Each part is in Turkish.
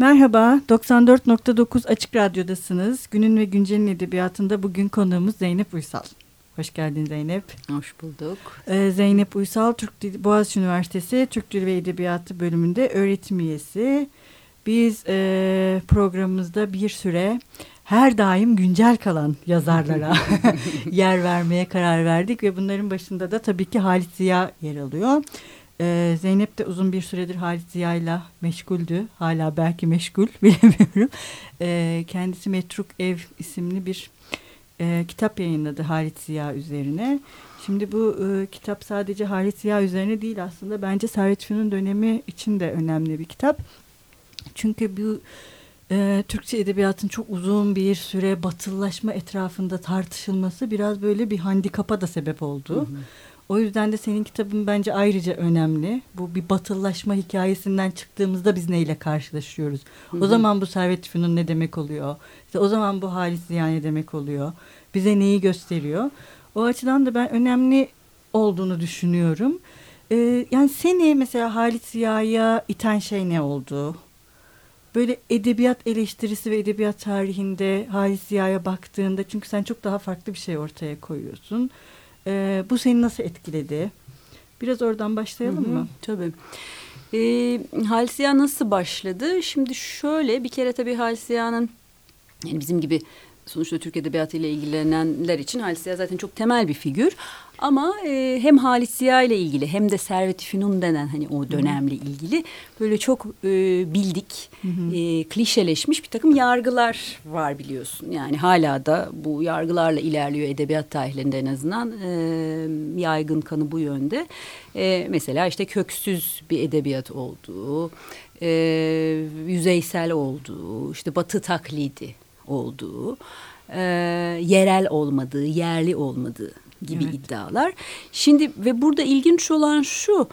Merhaba, 94.9 Açık Radyo'dasınız. Günün ve Güncel'in edebiyatında bugün konuğumuz Zeynep Uysal. Hoş geldin Zeynep. Hoş bulduk. Ee, Zeynep Uysal, Türk Dili, Boğaziçi Üniversitesi Türk Dili ve Edebiyatı bölümünde öğretim üyesi. Biz e, programımızda bir süre her daim güncel kalan yazarlara yer vermeye karar verdik ve bunların başında da tabii ki Halit Ziya yer alıyor. Ee, Zeynep de uzun bir süredir Halit Ziya ile meşguldü. Hala belki meşgul bilemiyorum. Ee, kendisi Metruk Ev isimli bir e, kitap yayınladı Halit Ziya üzerine. Şimdi bu e, kitap sadece Halit Ziya üzerine değil aslında bence Servet Fünun dönemi için de önemli bir kitap. Çünkü bu e, Türkçe edebiyatın çok uzun bir süre batılılaşma etrafında tartışılması biraz böyle bir handikapa da sebep oldu. Hı hı. O yüzden de senin kitabın bence ayrıca önemli. Bu bir batılılaşma hikayesinden çıktığımızda biz neyle karşılaşıyoruz? Hı hı. O zaman bu Servet Fünun ne demek oluyor? İşte o zaman bu Halis Ziya ne demek oluyor? Bize neyi gösteriyor? O açıdan da ben önemli olduğunu düşünüyorum. Ee, yani seni mesela Halit Ziya'ya iten şey ne oldu? Böyle edebiyat eleştirisi ve edebiyat tarihinde Halit Ziya'ya baktığında çünkü sen çok daha farklı bir şey ortaya koyuyorsun. Ee, bu seni nasıl etkiledi? Biraz oradan başlayalım Hı -hı, mı? Tabii. Ee, Halit Ziya nasıl başladı? Şimdi şöyle bir kere tabii Halit Ziya'nın yani bizim gibi sonuçta Türk Edebiyatı ile ilgilenenler için Halis Ziya zaten çok temel bir figür. Ama e, hem Halis Ziya ile ilgili hem de Servet-i Fünun denen hani o dönemle ilgili böyle çok e, bildik, E, klişeleşmiş bir takım yargılar var biliyorsun. Yani hala da bu yargılarla ilerliyor edebiyat tarihlerinde en azından e, yaygın kanı bu yönde. E, mesela işte köksüz bir edebiyat olduğu, e, yüzeysel olduğu, işte batı taklidi olduğu, e, yerel olmadığı, yerli olmadığı gibi evet. iddialar. Şimdi ve burada ilginç olan şu,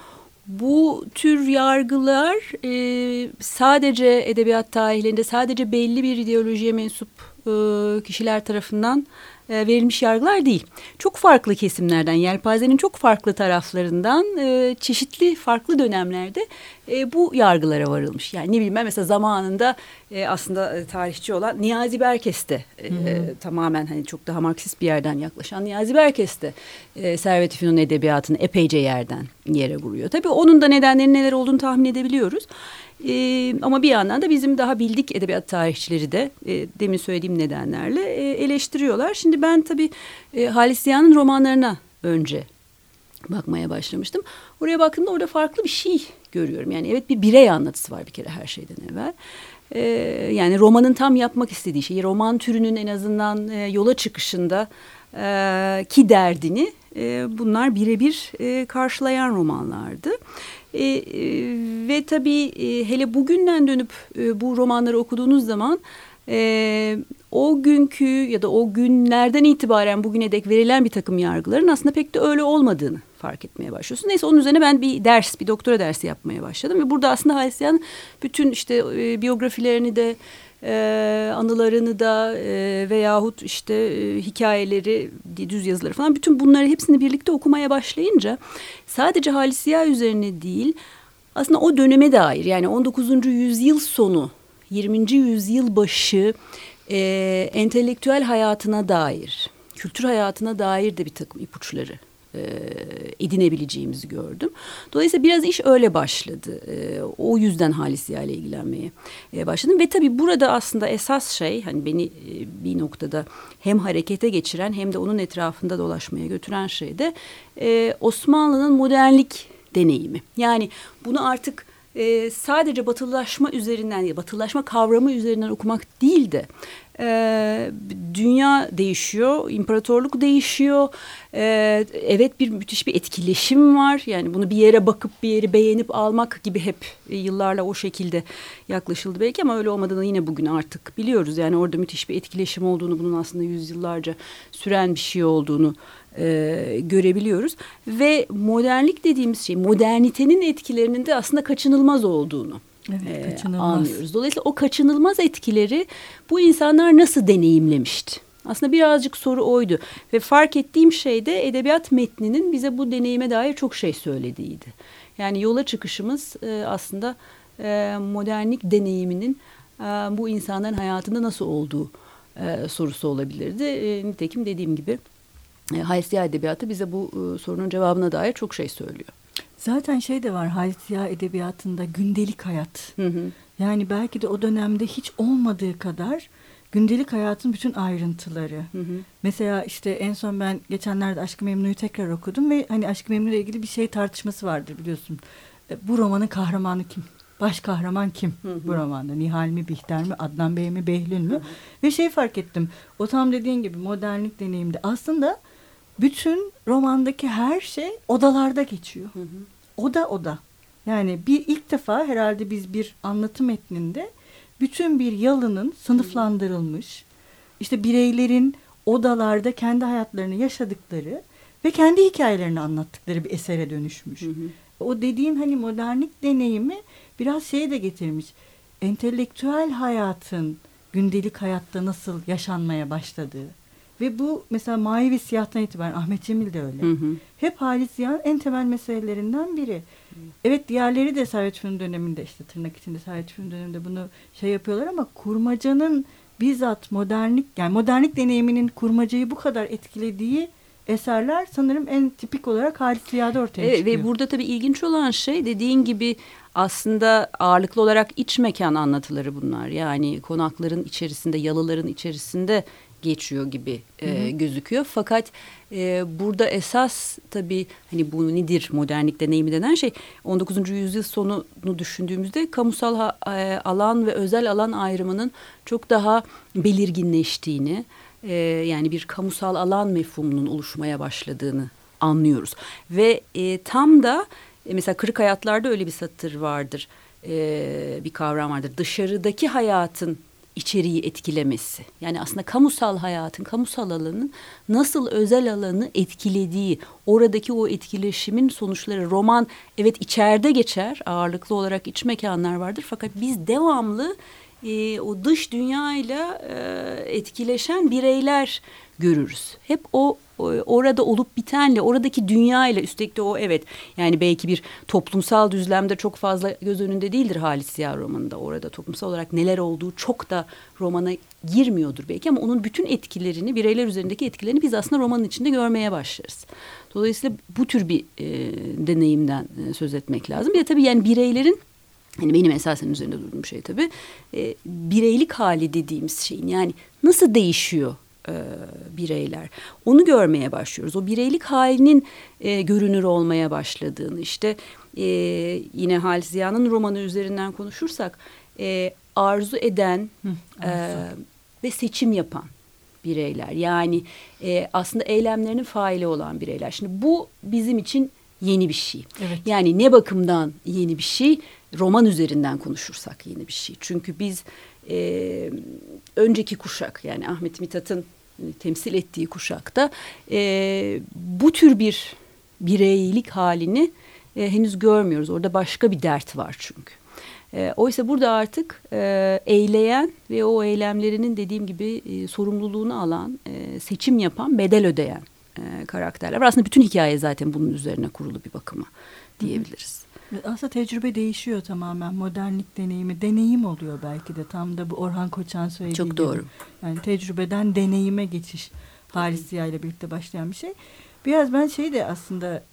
bu tür yargılar e, sadece edebiyat tarihlerinde sadece belli bir ideolojiye mensup e, kişiler tarafından e, verilmiş yargılar değil. Çok farklı kesimlerden, yelpazenin çok farklı taraflarından e, çeşitli farklı dönemlerde e, bu yargılara varılmış. Yani ne bileyim ben mesela zamanında aslında tarihçi olan Niyazi Berkes'te e, tamamen hani çok daha Marksist bir yerden yaklaşan Niyazi Berkes'te e, Servet-i Fünun edebiyatını epeyce yerden yere vuruyor. Tabii onun da nedenleri neler olduğunu tahmin edebiliyoruz. E, ama bir yandan da bizim daha bildik edebiyat tarihçileri de e, demin söylediğim nedenlerle e, eleştiriyorlar. Şimdi ben tabii e, Halis Ziya'nın romanlarına önce bakmaya başlamıştım. Oraya baktığımda orada farklı bir şey görüyorum. Yani evet bir birey anlatısı var bir kere her şeyden evvel. Ee, yani romanın tam yapmak istediği şey, roman türünün en azından e, yola çıkışında e, ki derdini e, bunlar birebir e, karşılayan romanlardı. E, e, ve tabii e, hele bugünden dönüp e, bu romanları okuduğunuz zaman e, o günkü ya da o günlerden itibaren bugüne dek verilen bir takım yargıların aslında pek de öyle olmadığını fark etmeye başlıyorsun. Neyse onun üzerine ben bir ders, bir doktora dersi yapmaya başladım ve burada aslında Halisiyan bütün işte e, biyografilerini de e, anılarını da e, veyahut işte e, hikayeleri, düz yazıları falan bütün bunları hepsini birlikte okumaya başlayınca sadece Halisiya üzerine değil aslında o döneme dair yani 19. yüzyıl sonu 20. yüzyıl başı e, entelektüel hayatına dair, kültür hayatına dair de bir takım ipuçları e, edinebileceğimizi gördüm. Dolayısıyla biraz iş öyle başladı. E, o yüzden Halisiye ile ilgilenmeye e, başladım. Ve tabii burada aslında esas şey hani beni e, bir noktada hem harekete geçiren hem de onun etrafında dolaşmaya götüren şey de e, Osmanlı'nın modernlik deneyimi. Yani bunu artık e, sadece batılılaşma üzerinden ya batılılaşma kavramı üzerinden okumak değil de e, dünya değişiyor, imparatorluk değişiyor. E, evet bir müthiş bir etkileşim var. Yani bunu bir yere bakıp bir yeri beğenip almak gibi hep yıllarla o şekilde yaklaşıldı belki ama öyle olmadığını yine bugün artık biliyoruz. Yani orada müthiş bir etkileşim olduğunu, bunun aslında yüzyıllarca süren bir şey olduğunu e, görebiliyoruz. Ve modernlik dediğimiz şey modernitenin etkilerinin de aslında kaçınılmaz olduğunu evet, e, anlıyoruz. Dolayısıyla o kaçınılmaz etkileri bu insanlar nasıl deneyimlemişti? Aslında birazcık soru oydu ve fark ettiğim şey de edebiyat metninin bize bu deneyime dair çok şey söylediğiydi. Yani yola çıkışımız e, aslında e, modernlik deneyiminin e, bu insanların hayatında nasıl olduğu e, sorusu olabilirdi. E, nitekim dediğim gibi Haysiya Edebiyatı bize bu e, sorunun cevabına dair çok şey söylüyor. Zaten şey de var Haysiya Edebiyatı'nda gündelik hayat. Hı hı. Yani belki de o dönemde hiç olmadığı kadar gündelik hayatın bütün ayrıntıları. Hı hı. Mesela işte en son ben geçenlerde Aşk-ı Memnu'yu tekrar okudum ve hani Aşk-ı Memnu ile ilgili bir şey tartışması vardır biliyorsun. E, Bu romanın kahramanı kim? Baş kahraman kim Hı hı. bu romanda? Nihal mi, Bihter mi, Adnan Bey mi, Behlül mü? Ve şey fark ettim. O tam dediğin gibi modernlik deneyimde. Aslında bütün romandaki her şey odalarda geçiyor. Hı hı. Oda oda. Yani bir ilk defa herhalde biz bir anlatım metninde bütün bir yalının sınıflandırılmış, işte bireylerin odalarda kendi hayatlarını yaşadıkları ve kendi hikayelerini anlattıkları bir esere dönüşmüş. Hı hı. O dediğin hani modernlik deneyimi biraz şeye de getirmiş. Entelektüel hayatın gündelik hayatta nasıl yaşanmaya başladığı. Ve bu mesela Mavi ve Siyah'tan itibaren Ahmet Cemil de öyle. Hı hı. Hep Halis Ziya'nın en temel meselelerinden biri. Evet diğerleri de Servet Fünun döneminde işte tırnak içinde Servet Fünun döneminde bunu şey yapıyorlar ama kurmacanın bizzat modernlik yani modernlik deneyiminin kurmacayı bu kadar etkilediği eserler sanırım en tipik olarak Halis Ziya'da ortaya Evet, çıkıyor. ve burada tabii ilginç olan şey dediğin gibi aslında ağırlıklı olarak iç mekan anlatıları bunlar. Yani konakların içerisinde, yalıların içerisinde geçiyor gibi e, gözüküyor. Fakat e, burada esas tabii hani bu nedir modernlik deneyimi denen şey 19. yüzyıl sonunu düşündüğümüzde kamusal ha- e, alan ve özel alan ayrımının çok daha belirginleştiğini e, yani bir kamusal alan mefhumunun oluşmaya başladığını anlıyoruz. Ve e, tam da e, mesela Kırık Hayatlar'da öyle bir satır vardır. E, bir kavram vardır. Dışarıdaki hayatın içeriği etkilemesi. Yani aslında kamusal hayatın, kamusal alanın nasıl özel alanı etkilediği, oradaki o etkileşimin sonuçları roman evet içeride geçer, ağırlıklı olarak iç mekanlar vardır fakat biz devamlı e, o dış dünyayla e, etkileşen bireyler görürüz. Hep o o- orada olup bitenle oradaki dünyayla üstelik de o evet yani belki bir toplumsal düzlemde çok fazla göz önünde değildir Halis Ziya romanında orada toplumsal olarak neler olduğu çok da romana girmiyordur belki ama onun bütün etkilerini bireyler üzerindeki etkilerini biz aslında romanın içinde görmeye başlarız. Dolayısıyla bu tür bir e, deneyimden e, söz etmek lazım. Bir de tabii yani bireylerin Hani benim esasen üzerinde durduğum şey tabii e, bireylik hali dediğimiz şeyin yani nasıl değişiyor e, bireyler onu görmeye başlıyoruz. O bireylik halinin e, görünür olmaya başladığını işte e, yine Halis Ziya'nın romanı üzerinden konuşursak e, arzu eden e, ve seçim yapan bireyler yani e, aslında eylemlerinin faili olan bireyler. Şimdi bu bizim için yeni bir şey. Evet. Yani ne bakımdan yeni bir şey? Roman üzerinden konuşursak yeni bir şey. Çünkü biz e, önceki kuşak yani Ahmet Mithat'ın e, temsil ettiği kuşakta e, bu tür bir bireylik halini e, henüz görmüyoruz. Orada başka bir dert var çünkü. E, oysa burada artık e, eyleyen ve o eylemlerinin dediğim gibi e, sorumluluğunu alan, e, seçim yapan, bedel ödeyen e, karakterler var. Aslında bütün hikaye zaten bunun üzerine kurulu bir bakıma diyebiliriz. Aslında tecrübe değişiyor tamamen. Modernlik deneyimi, deneyim oluyor belki de. Tam da bu Orhan Koçan söylediği Çok gibi. doğru. Yani tecrübeden deneyime geçiş Halis Ziya ile birlikte başlayan bir şey. Biraz ben şeyi de aslında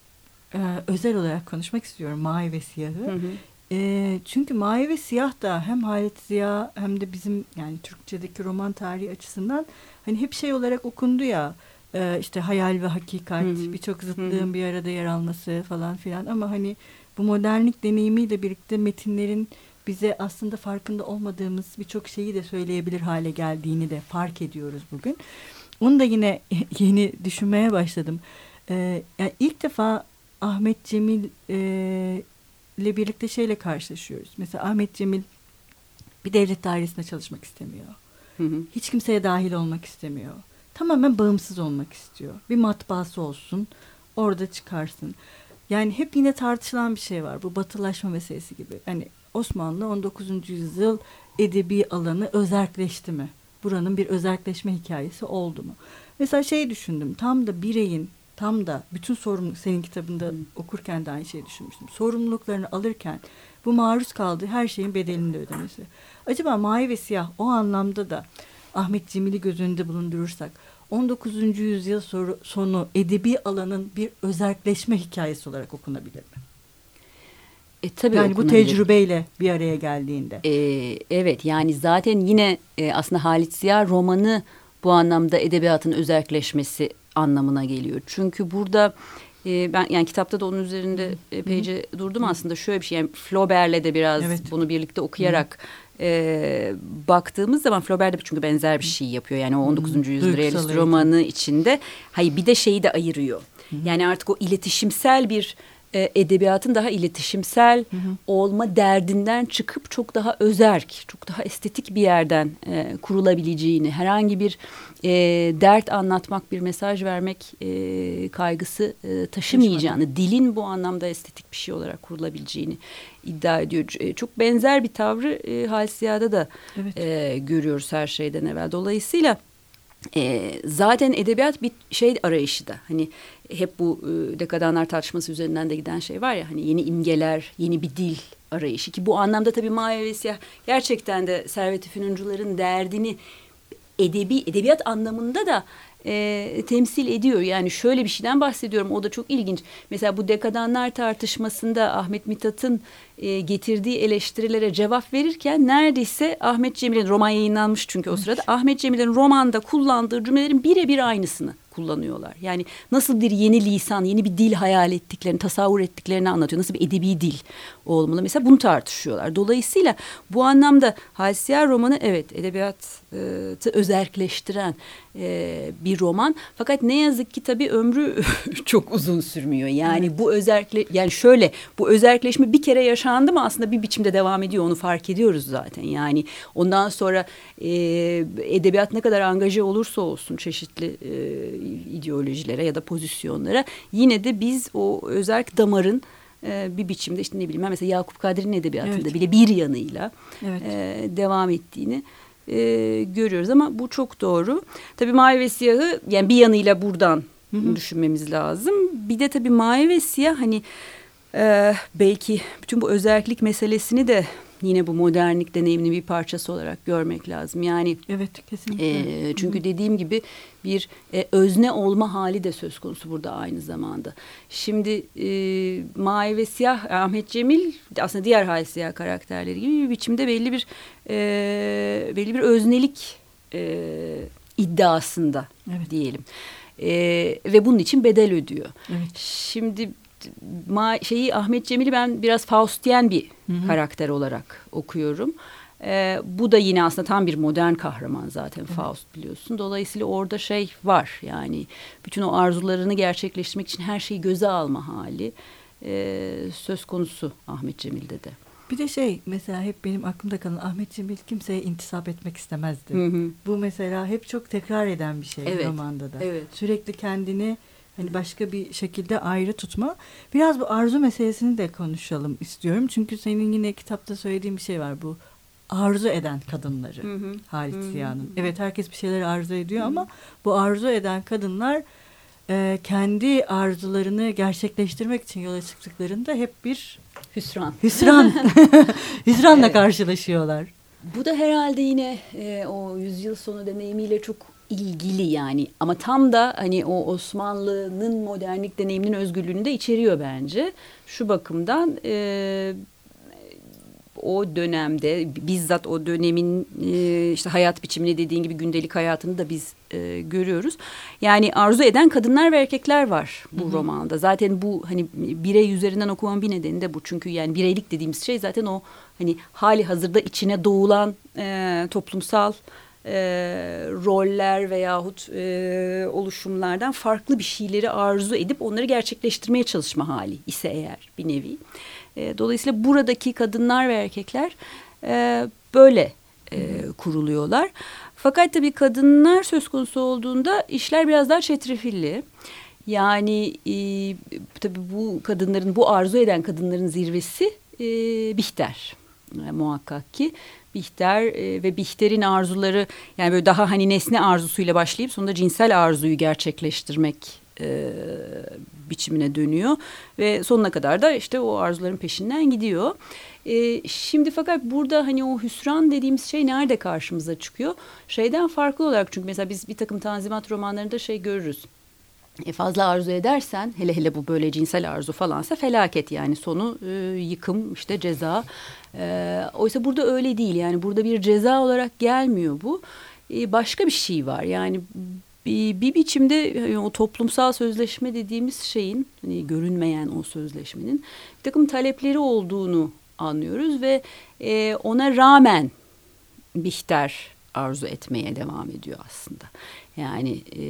e, özel olarak konuşmak istiyorum. Mavi ve Siyah'ı. Hı hı. E, çünkü Mavi ve Siyah da hem Halit Ziya hem de bizim yani Türkçedeki roman tarihi açısından hani hep şey olarak okundu ya e, işte hayal ve hakikat Hı hı. birçok Hı zıtlığın hı. bir arada yer alması falan filan ama hani bu modernlik deneyimiyle birlikte metinlerin bize aslında farkında olmadığımız birçok şeyi de söyleyebilir hale geldiğini de fark ediyoruz bugün. Onu da yine yeni düşünmeye başladım. Ee, yani ilk defa Ahmet Cemil e, ile birlikte şeyle karşılaşıyoruz. Mesela Ahmet Cemil bir devlet dairesinde çalışmak istemiyor. Hı hı. Hiç kimseye dahil olmak istemiyor. Tamamen bağımsız olmak istiyor. Bir matbaası olsun, orada çıkarsın. Yani hep yine tartışılan bir şey var. Bu batılaşma meselesi gibi. Hani Osmanlı 19. yüzyıl edebi alanı özerkleşti mi? Buranın bir özerkleşme hikayesi oldu mu? Mesela şey düşündüm. Tam da bireyin tam da bütün sorumluluk senin kitabında hmm. okurken de aynı şeyi düşünmüştüm. Sorumluluklarını alırken bu maruz kaldığı her şeyin bedelini de ödemesi. Acaba mavi ve siyah o anlamda da Ahmet Cemil'i göz önünde bulundurursak 19. yüzyıl sonu edebi alanın bir özelleşme hikayesi olarak okunabilir mi? E, tabii yani bu tecrübeyle bir araya geldiğinde. E, evet yani zaten yine e, aslında Halit Ziya romanı bu anlamda edebiyatın özelleşmesi anlamına geliyor. Çünkü burada e, ben yani kitapta da onun üzerinde epeyce durdum aslında şöyle bir şey yani Flaubert'le de biraz evet. bunu birlikte okuyarak e, baktığımız zaman Flaubert de çünkü benzer bir şey yapıyor. Yani o 19. Hmm. yüzyıl realist romanı içinde. Hayır bir de şeyi de ayırıyor. Hmm. Yani artık o iletişimsel bir e, edebiyatın daha iletişimsel hı hı. olma derdinden çıkıp çok daha özerk, çok daha estetik bir yerden e, kurulabileceğini, herhangi bir e, dert anlatmak, bir mesaj vermek e, kaygısı e, taşımayacağını, dilin bu anlamda estetik bir şey olarak kurulabileceğini iddia ediyor. E, çok benzer bir tavrı e, Halsiya'da da evet. e, görüyoruz her şeyden evvel. Dolayısıyla e, zaten edebiyat bir şey arayışı da. Hani hep bu e, dekadanlar tartışması üzerinden de giden şey var ya hani yeni imgeler, yeni bir dil arayışı. Ki bu anlamda tabii Maya ve Siyah gerçekten de Servet-i derdini edebi edebiyat anlamında da e, temsil ediyor. Yani şöyle bir şeyden bahsediyorum o da çok ilginç. Mesela bu dekadanlar tartışmasında Ahmet Mithat'ın e, getirdiği eleştirilere cevap verirken neredeyse Ahmet Cemil'in roman yayınlanmış çünkü o sırada Ahmet Cemil'in romanda kullandığı cümlelerin birebir aynısını kullanıyorlar. Yani nasıl bir yeni lisan, yeni bir dil hayal ettiklerini, tasavvur ettiklerini anlatıyor. Nasıl bir edebi dil olmalı. Mesela bunu tartışıyorlar. Dolayısıyla bu anlamda Halsiyar romanı evet edebiyatı özerkleştiren e, bir roman. Fakat ne yazık ki tabii ömrü çok uzun sürmüyor. Yani evet. bu özerkle yani şöyle bu özerkleşme bir kere yaşandı mı aslında bir biçimde devam ediyor. Onu fark ediyoruz zaten. Yani ondan sonra e, edebiyat ne kadar angaje olursa olsun çeşitli e, ideolojilere ya da pozisyonlara yine de biz o özerk damarın e, bir biçimde işte ne bileyim mesela Yakup Kadri'nin edebiyatında evet. bile bir yanıyla evet. e, devam ettiğini e, görüyoruz ama bu çok doğru. Tabii mavi ve siyahı yani bir yanıyla buradan hı hı. düşünmemiz lazım. Bir de tabii mavi ve siyah hani e, belki bütün bu özellik meselesini de yine bu modernlik deneyiminin bir parçası olarak görmek lazım. Yani evet kesinlikle. E, çünkü Hı dediğim gibi bir e, özne olma hali de söz konusu burada aynı zamanda. Şimdi e, Mavi ve Siyah Ahmet Cemil aslında diğer hal siyah karakterleri gibi bir biçimde belli bir e, belli bir öznelik e, iddiasında evet. diyelim. E, ve bunun için bedel ödüyor. Evet. Şimdi ma şeyi Ahmet Cemil'i ben biraz Faustiyen bir hı hı. karakter olarak okuyorum. Ee, bu da yine aslında tam bir modern kahraman zaten hı. Faust biliyorsun. Dolayısıyla orada şey var yani bütün o arzularını gerçekleştirmek için her şeyi göze alma hali e, söz konusu Ahmet Cemil'de de. Bir de şey mesela hep benim aklımda kalan Ahmet Cemil kimseye intisap etmek istemezdi. Hı hı. Bu mesela hep çok tekrar eden bir şey evet. romanda da. Evet. Sürekli kendini Hani başka bir şekilde ayrı tutma. Biraz bu arzu meselesini de konuşalım istiyorum. Çünkü senin yine kitapta söylediğin bir şey var bu arzu eden kadınları hı hı. Halit Ziya'nın. Evet herkes bir şeyler arzu ediyor hı hı. ama bu arzu eden kadınlar e, kendi arzularını gerçekleştirmek için yola çıktıklarında hep bir hüsran. Hüsran. Hüsranla evet. karşılaşıyorlar. Bu da herhalde yine e, o yüzyıl sonu deneyimiyle çok ilgili yani ama tam da hani o Osmanlı'nın modernlik deneyiminin özgürlüğünü de içeriyor bence. Şu bakımdan e, o dönemde bizzat o dönemin e, işte hayat biçimini dediğin gibi gündelik hayatını da biz e, görüyoruz. Yani arzu eden kadınlar ve erkekler var bu Hı -hı. romanda. Zaten bu hani birey üzerinden okumanın bir nedeni de bu. Çünkü yani bireylik dediğimiz şey zaten o hani hali hazırda içine doğulan e, toplumsal e, roller veyahut e, oluşumlardan farklı bir şeyleri arzu edip onları gerçekleştirmeye çalışma hali ise eğer bir nevi. E, dolayısıyla buradaki kadınlar ve erkekler e, böyle e, kuruluyorlar. Fakat tabii kadınlar söz konusu olduğunda işler biraz daha çetrefilli. Yani e, tabii bu kadınların, bu arzu eden kadınların zirvesi e, Bihter e, muhakkak ki. Bihter e, ve Bihter'in arzuları yani böyle daha hani nesne arzusuyla başlayıp sonunda cinsel arzuyu gerçekleştirmek e, biçimine dönüyor ve sonuna kadar da işte o arzuların peşinden gidiyor. E, şimdi fakat burada hani o hüsran dediğimiz şey nerede karşımıza çıkıyor? Şeyden farklı olarak çünkü mesela biz bir takım tanzimat romanlarında şey görürüz. E fazla arzu edersen hele hele bu böyle cinsel arzu falansa felaket yani sonu e, yıkım işte ceza. E, oysa burada öyle değil yani burada bir ceza olarak gelmiyor bu. E, başka bir şey var yani bir, bir biçimde yani o toplumsal sözleşme dediğimiz şeyin hani görünmeyen o sözleşmenin bir takım talepleri olduğunu anlıyoruz ve e, ona rağmen Bihter arzu etmeye devam ediyor aslında. Yani e,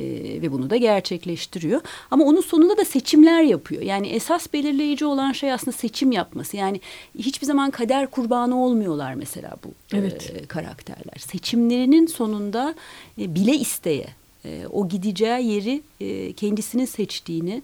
ve bunu da gerçekleştiriyor. Ama onun sonunda da seçimler yapıyor. Yani esas belirleyici olan şey aslında seçim yapması. Yani hiçbir zaman kader kurbanı olmuyorlar mesela bu evet. e, karakterler. Seçimlerinin sonunda e, bile isteye e, o gideceği yeri e, kendisinin seçtiğini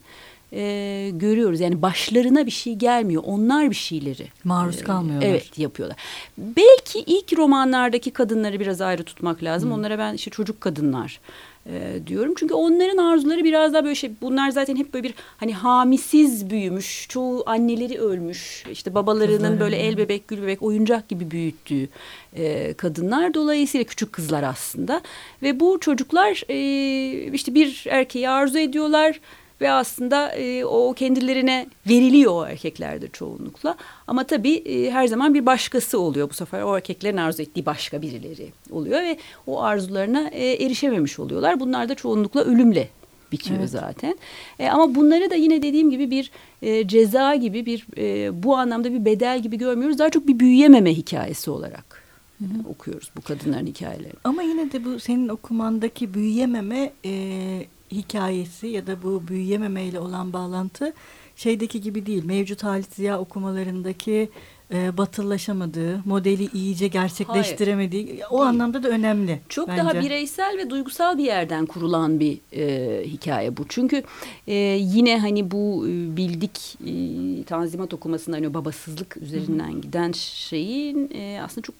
e, görüyoruz. Yani başlarına bir şey gelmiyor. Onlar bir şeyleri maruz kalmıyorlar. Evet yapıyorlar. Belki ilk romanlardaki kadınları biraz ayrı tutmak lazım. Hmm. Onlara ben işte çocuk kadınlar e, diyorum. Çünkü onların arzuları biraz daha böyle şey bunlar zaten hep böyle bir hani hamisiz büyümüş. Çoğu anneleri ölmüş. İşte babalarının Kızlar böyle el bebek gül bebek oyuncak gibi büyüttüğü e, kadınlar. Dolayısıyla küçük kızlar aslında. Ve bu çocuklar e, işte bir erkeği arzu ediyorlar ve aslında e, o kendilerine veriliyor o erkeklerde çoğunlukla. Ama tabii e, her zaman bir başkası oluyor bu sefer. O erkeklerin arzu ettiği başka birileri oluyor ve o arzularına e, erişememiş oluyorlar. Bunlar da çoğunlukla ölümle bitiyor evet. zaten. E, ama bunları da yine dediğim gibi bir e, ceza gibi bir e, bu anlamda bir bedel gibi görmüyoruz. Daha çok bir büyüyememe hikayesi olarak Hı -hı. okuyoruz bu kadınların hikayelerini. Ama yine de bu senin okumandaki büyüyememe e, hikayesi ya da bu büyüyememeyle olan bağlantı şeydeki gibi değil. Mevcut Halit Ziya okumalarındaki e, batıllaşamadığı, modeli iyice gerçekleştiremediği Hayır. o anlamda da önemli. Çok bence. daha bireysel ve duygusal bir yerden kurulan bir e, hikaye bu. Çünkü e, yine hani bu e, bildik e, tanzimat okumasında hani babasızlık üzerinden Hı giden şeyin e, aslında çok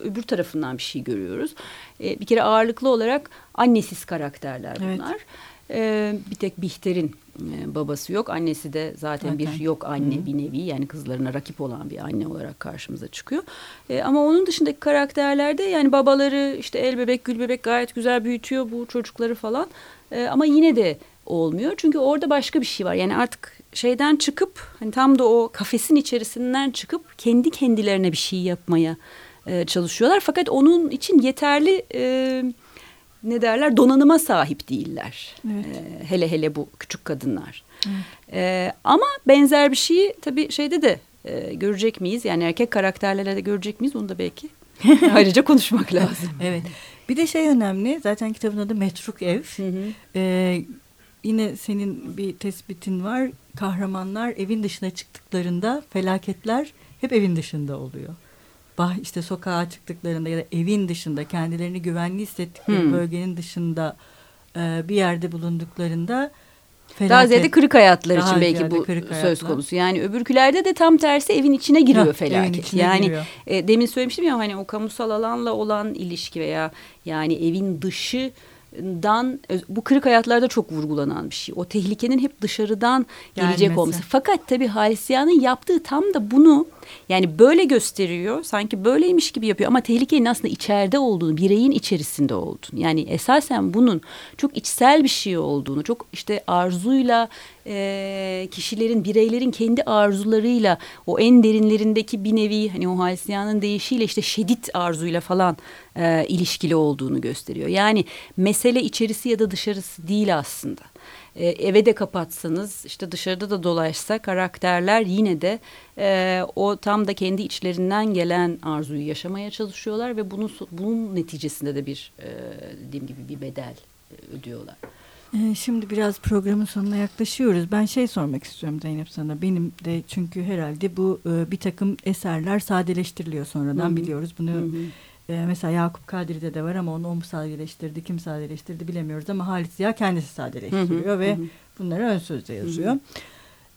öbür tarafından bir şey görüyoruz. E, bir kere ağırlıklı olarak annesiz karakterler bunlar. Evet. E, bir tek Bihter'in babası yok. Annesi de zaten, zaten. bir yok anne Hı. bir nevi yani kızlarına rakip olan bir anne olarak karşımıza çıkıyor. E, ama onun dışındaki karakterlerde yani babaları işte el bebek gül bebek gayet güzel büyütüyor bu çocukları falan. E, ama yine de olmuyor. Çünkü orada başka bir şey var. Yani artık şeyden çıkıp hani tam da o kafesin içerisinden çıkıp kendi kendilerine bir şey yapmaya e, çalışıyorlar. Fakat onun için yeterli e, ne derler donanıma sahip değiller. Evet. E, hele hele bu küçük kadınlar. Evet. E, ama benzer bir şeyi tabii şeyde de e, görecek miyiz? Yani erkek karakterlerle de görecek miyiz? Onu da belki ayrıca konuşmak lazım. evet. Bir de şey önemli. Zaten kitabın adı Metruk Ev. Hı hı. Ee, yine senin bir tespitin var. Kahramanlar evin dışına çıktıklarında felaketler hep evin dışında oluyor bah işte sokağa çıktıklarında ya da evin dışında kendilerini güvenli hissettikleri hmm. bölgenin dışında e, bir yerde bulunduklarında felaket, daha ziyade kırık hayatlar için belki bu söz konusu. Yani öbürkülerde de tam tersi evin içine giriyor ha, felaket. Içine yani giriyor. E, demin söylemiştim ya hani o kamusal alanla olan ilişki veya yani evin dışı dan bu kırık hayatlarda çok vurgulanan bir şey. O tehlikenin hep dışarıdan gelecek Gelmesi. olması. Fakat tabii Halisiyan'ın yaptığı tam da bunu yani böyle gösteriyor. Sanki böyleymiş gibi yapıyor ama tehlikenin aslında içeride olduğunu, bireyin içerisinde olduğunu. Yani esasen bunun çok içsel bir şey olduğunu, çok işte arzuyla e, kişilerin, bireylerin kendi arzularıyla o en derinlerindeki bir nevi hani o Halisiyan'ın deyişiyle işte şiddet arzuyla falan e, ilişkili olduğunu gösteriyor. Yani mesele içerisi ya da dışarısı değil aslında. E, eve de kapatsanız işte dışarıda da dolaşsa karakterler yine de e, o tam da kendi içlerinden gelen arzuyu yaşamaya çalışıyorlar ve bunun bunun neticesinde de bir e, dediğim gibi bir bedel ödüyorlar. E, şimdi biraz programın sonuna yaklaşıyoruz. Ben şey sormak istiyorum Zeynep sana. Benim de çünkü herhalde bu e, bir takım eserler sadeleştiriliyor sonradan Hı -hı. biliyoruz. Bunu Hı -hı e, mesela Yakup Kadri'de de var ama onu o mu sadeleştirdi, kim sadeleştirdi bilemiyoruz ama Halit Ziya kendisi sadeleştiriyor hı hı, ve hı. bunları ön sözde yazıyor. Hı hı.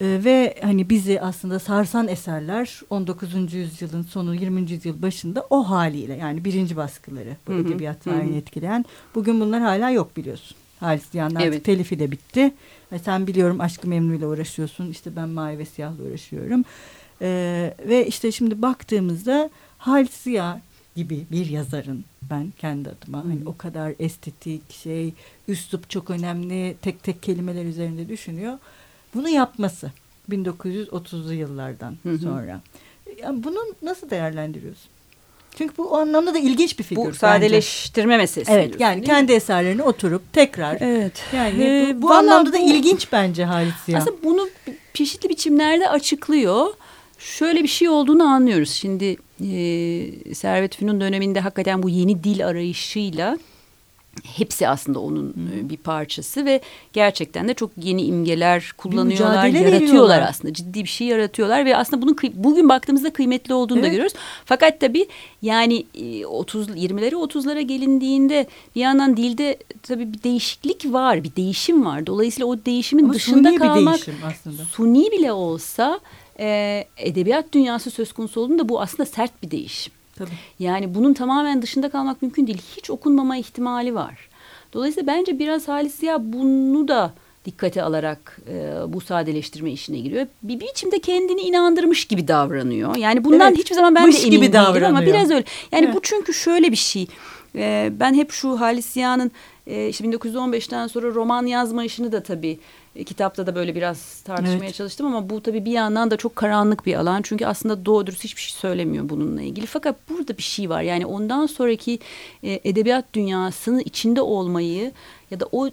E, ve hani bizi aslında sarsan eserler 19. yüzyılın sonu 20. yüzyıl başında o haliyle yani birinci baskıları bu edebiyat tarihini etkileyen. Bugün bunlar hala yok biliyorsun. Artık Evet. telifi de bitti. E, sen biliyorum Aşkı Memnu'yla uğraşıyorsun. İşte ben Mavi ve Siyah'la uğraşıyorum. E, ve işte şimdi baktığımızda Halis Ziya gibi bir yazarın ben kendi adıma hani o kadar estetik şey, üslup çok önemli, tek tek kelimeler üzerinde düşünüyor. Bunu yapması 1930'lu yıllardan Hı hı. sonra. Yani bunu nasıl değerlendiriyorsun? Çünkü bu o anlamda da ilginç bir figür. Bu bence. sadeleştirme meselesi. Evet diyorsun, yani değil mi? kendi eserlerini oturup tekrar Evet. yani Ee, bu, bu anlamda da bu- ilginç bence Halit Ziya. Aslında bunu çeşitli biçimlerde açıklıyor. Şöyle bir şey olduğunu anlıyoruz. Şimdi e, Servet Fünun döneminde hakikaten bu yeni dil arayışıyla hepsi aslında onun e, bir parçası ve gerçekten de çok yeni imgeler kullanıyorlar, yaratıyorlar veriyorlar. aslında. Ciddi bir şey yaratıyorlar ve aslında bunun bugün baktığımızda kıymetli olduğunu da Evet. görüyoruz. Fakat tabii yani e, 30 20'lere 30'lara gelindiğinde bir yandan dilde tabii bir değişiklik var, bir değişim var. Dolayısıyla o değişimin Ama dışında suni bir kalmak değişim aslında. suni bile olsa e, edebiyat dünyası söz konusu olduğunda bu aslında sert bir değişim. Tabii. Yani bunun tamamen dışında kalmak mümkün değil. Hiç okunmama ihtimali var. Dolayısıyla bence biraz Halis Ziya bunu da dikkate alarak e, bu sadeleştirme işine giriyor. Bir biçimde kendini inandırmış gibi davranıyor. Yani bundan Evet, hiçbir zaman ben de emin gibi değilim ama biraz öyle. Yani Evet. bu çünkü şöyle bir şey. E, ben hep şu Halis Ziya'nın e, işte 1915'ten sonra roman yazma işini de tabii kitapta da böyle biraz tartışmaya Evet. çalıştım ama bu tabii bir yandan da çok karanlık bir alan. Çünkü aslında doğru dürüst hiçbir şey söylemiyor bununla ilgili. Fakat burada bir şey var. Yani ondan sonraki e, edebiyat dünyasının içinde olmayı ya da o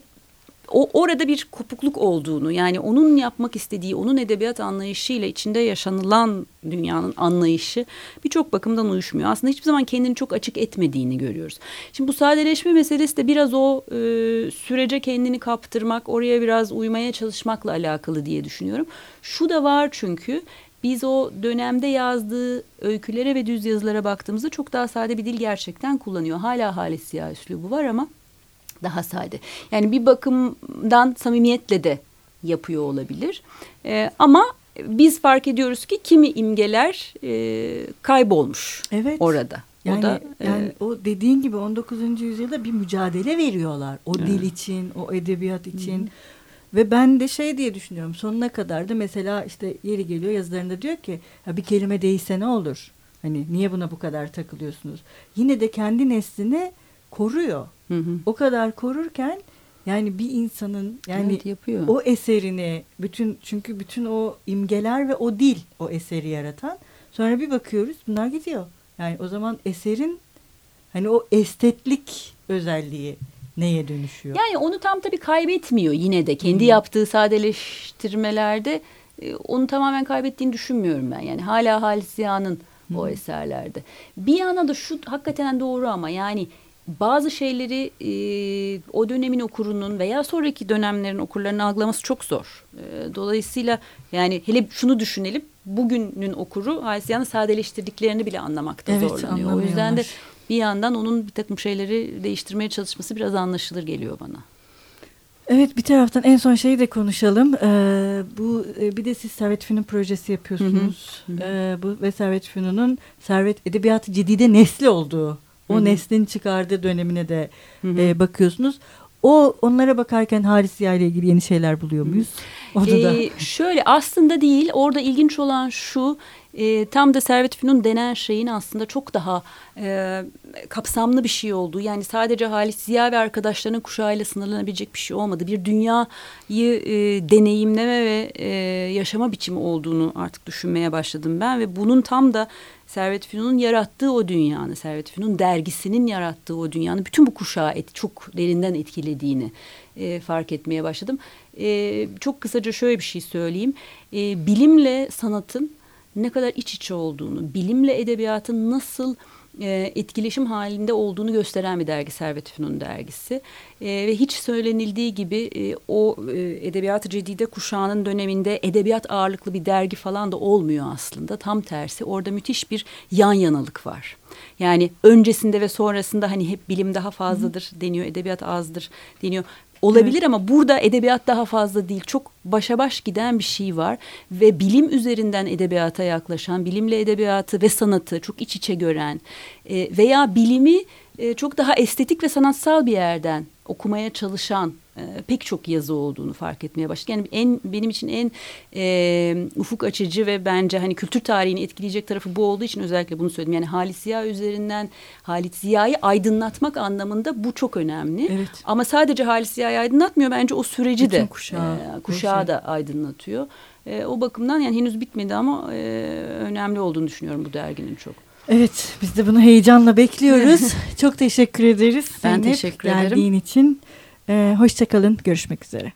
o orada bir kopukluk olduğunu yani onun yapmak istediği onun edebiyat anlayışıyla içinde yaşanılan dünyanın anlayışı birçok bakımdan uyuşmuyor. Aslında hiçbir zaman kendini çok açık etmediğini görüyoruz. Şimdi bu sadeleşme meselesi de biraz o e, sürece kendini kaptırmak, oraya biraz uymaya çalışmakla alakalı diye düşünüyorum. Şu da var çünkü biz o dönemde yazdığı öykülere ve düz yazılara baktığımızda çok daha sade bir dil gerçekten kullanıyor. Hala Halis Ziya üslubu var ama daha sade. Yani bir bakımdan samimiyetle de yapıyor olabilir. Ee, ama biz fark ediyoruz ki kimi imgeler e, kaybolmuş Evet. orada. Yani, o da e, yani o dediğin gibi 19. yüzyılda bir mücadele veriyorlar. O dil için, o edebiyat için. Ve ben de şey diye düşünüyorum. Sonuna kadar da mesela işte yeri geliyor yazılarında diyor ki ya bir kelime değişse ne olur? Hani niye buna bu kadar takılıyorsunuz? Yine de kendi neslini koruyor. Hı hı. O kadar korurken yani bir insanın yani Evet, yapıyor. o eserini bütün çünkü bütün o imgeler ve o dil o eseri yaratan sonra bir bakıyoruz bunlar gidiyor. Yani o zaman eserin hani o estetlik özelliği neye dönüşüyor? Yani onu tam tabii kaybetmiyor yine de. Kendi Hı. yaptığı sadeleştirmelerde e, onu tamamen kaybettiğini düşünmüyorum ben. Yani hala Halis Ziya'nın o eserlerde. Bir yana da şu hakikaten doğru ama yani bazı şeyleri e, o dönemin okurunun veya sonraki dönemlerin okurlarının algılaması çok zor. E, dolayısıyla yani hele şunu düşünelim. Bugünün okuru Halis Ziya'nın sadeleştirdiklerini bile anlamakta Evet, zorlanıyor. O yüzden de bir yandan onun bir takım şeyleri değiştirmeye çalışması biraz anlaşılır geliyor bana. Evet bir taraftan en son şeyi de konuşalım. Ee, bu e, bir de siz Servet Fünun projesi yapıyorsunuz. Hı hı. Ee, bu ve Servet Fünun'un Servet Edebiyatı Cidide nesli olduğu, o neslin çıkardığı dönemine de e, bakıyorsunuz. O onlara bakarken Halis Ziya ile ilgili yeni şeyler buluyor muyuz? Onu da. Ee, şöyle aslında değil orada ilginç olan şu e, tam da Servet Fünun denen şeyin aslında çok daha e, kapsamlı bir şey olduğu yani sadece Halis Ziya ve arkadaşlarının kuşağıyla sınırlanabilecek bir şey olmadı. Bir dünyayı e, deneyimleme ve e, yaşama biçimi olduğunu artık düşünmeye başladım ben ve bunun tam da Servet Fünun'un yarattığı o dünyanın, Servet Fünun dergisinin yarattığı o dünyanın bütün bu kuşağı et, çok derinden etkilediğini e, fark etmeye başladım. E, çok kısaca şöyle bir şey söyleyeyim. E, bilimle sanatın ne kadar iç içe olduğunu, bilimle edebiyatın nasıl e, etkileşim halinde olduğunu gösteren bir dergi Servet Fünun dergisi. E, ve hiç söylenildiği gibi e, o edebiyat-ı cedide kuşağının döneminde edebiyat ağırlıklı bir dergi falan da olmuyor aslında. Tam tersi orada müthiş bir yan yanalık var. Yani öncesinde ve sonrasında hani hep bilim daha fazladır deniyor, edebiyat azdır deniyor. Olabilir ama burada edebiyat daha fazla değil. Çok başa baş giden bir şey var ve bilim üzerinden edebiyata yaklaşan, bilimle edebiyatı ve sanatı çok iç içe gören e, veya bilimi e, çok daha estetik ve sanatsal bir yerden okumaya çalışan e, pek çok yazı olduğunu fark etmeye başladık. Yani en benim için en e, ufuk açıcı ve bence hani kültür tarihini etkileyecek tarafı bu olduğu için özellikle bunu söyledim. Yani Halit Ziya üzerinden Halit Ziya'yı aydınlatmak anlamında bu çok önemli. Evet. Ama sadece Halit Ziya'yı aydınlatmıyor bence o süreci Bütün de kuşağı. e, kuşağı da aydınlatıyor. E, o bakımdan yani henüz bitmedi ama e, önemli olduğunu düşünüyorum bu derginin çok. Evet biz de bunu heyecanla bekliyoruz. Çok teşekkür ederiz. Ben Zeynep, teşekkür ederim. Geldiğin için. Ee, Hoşçakalın. Görüşmek üzere.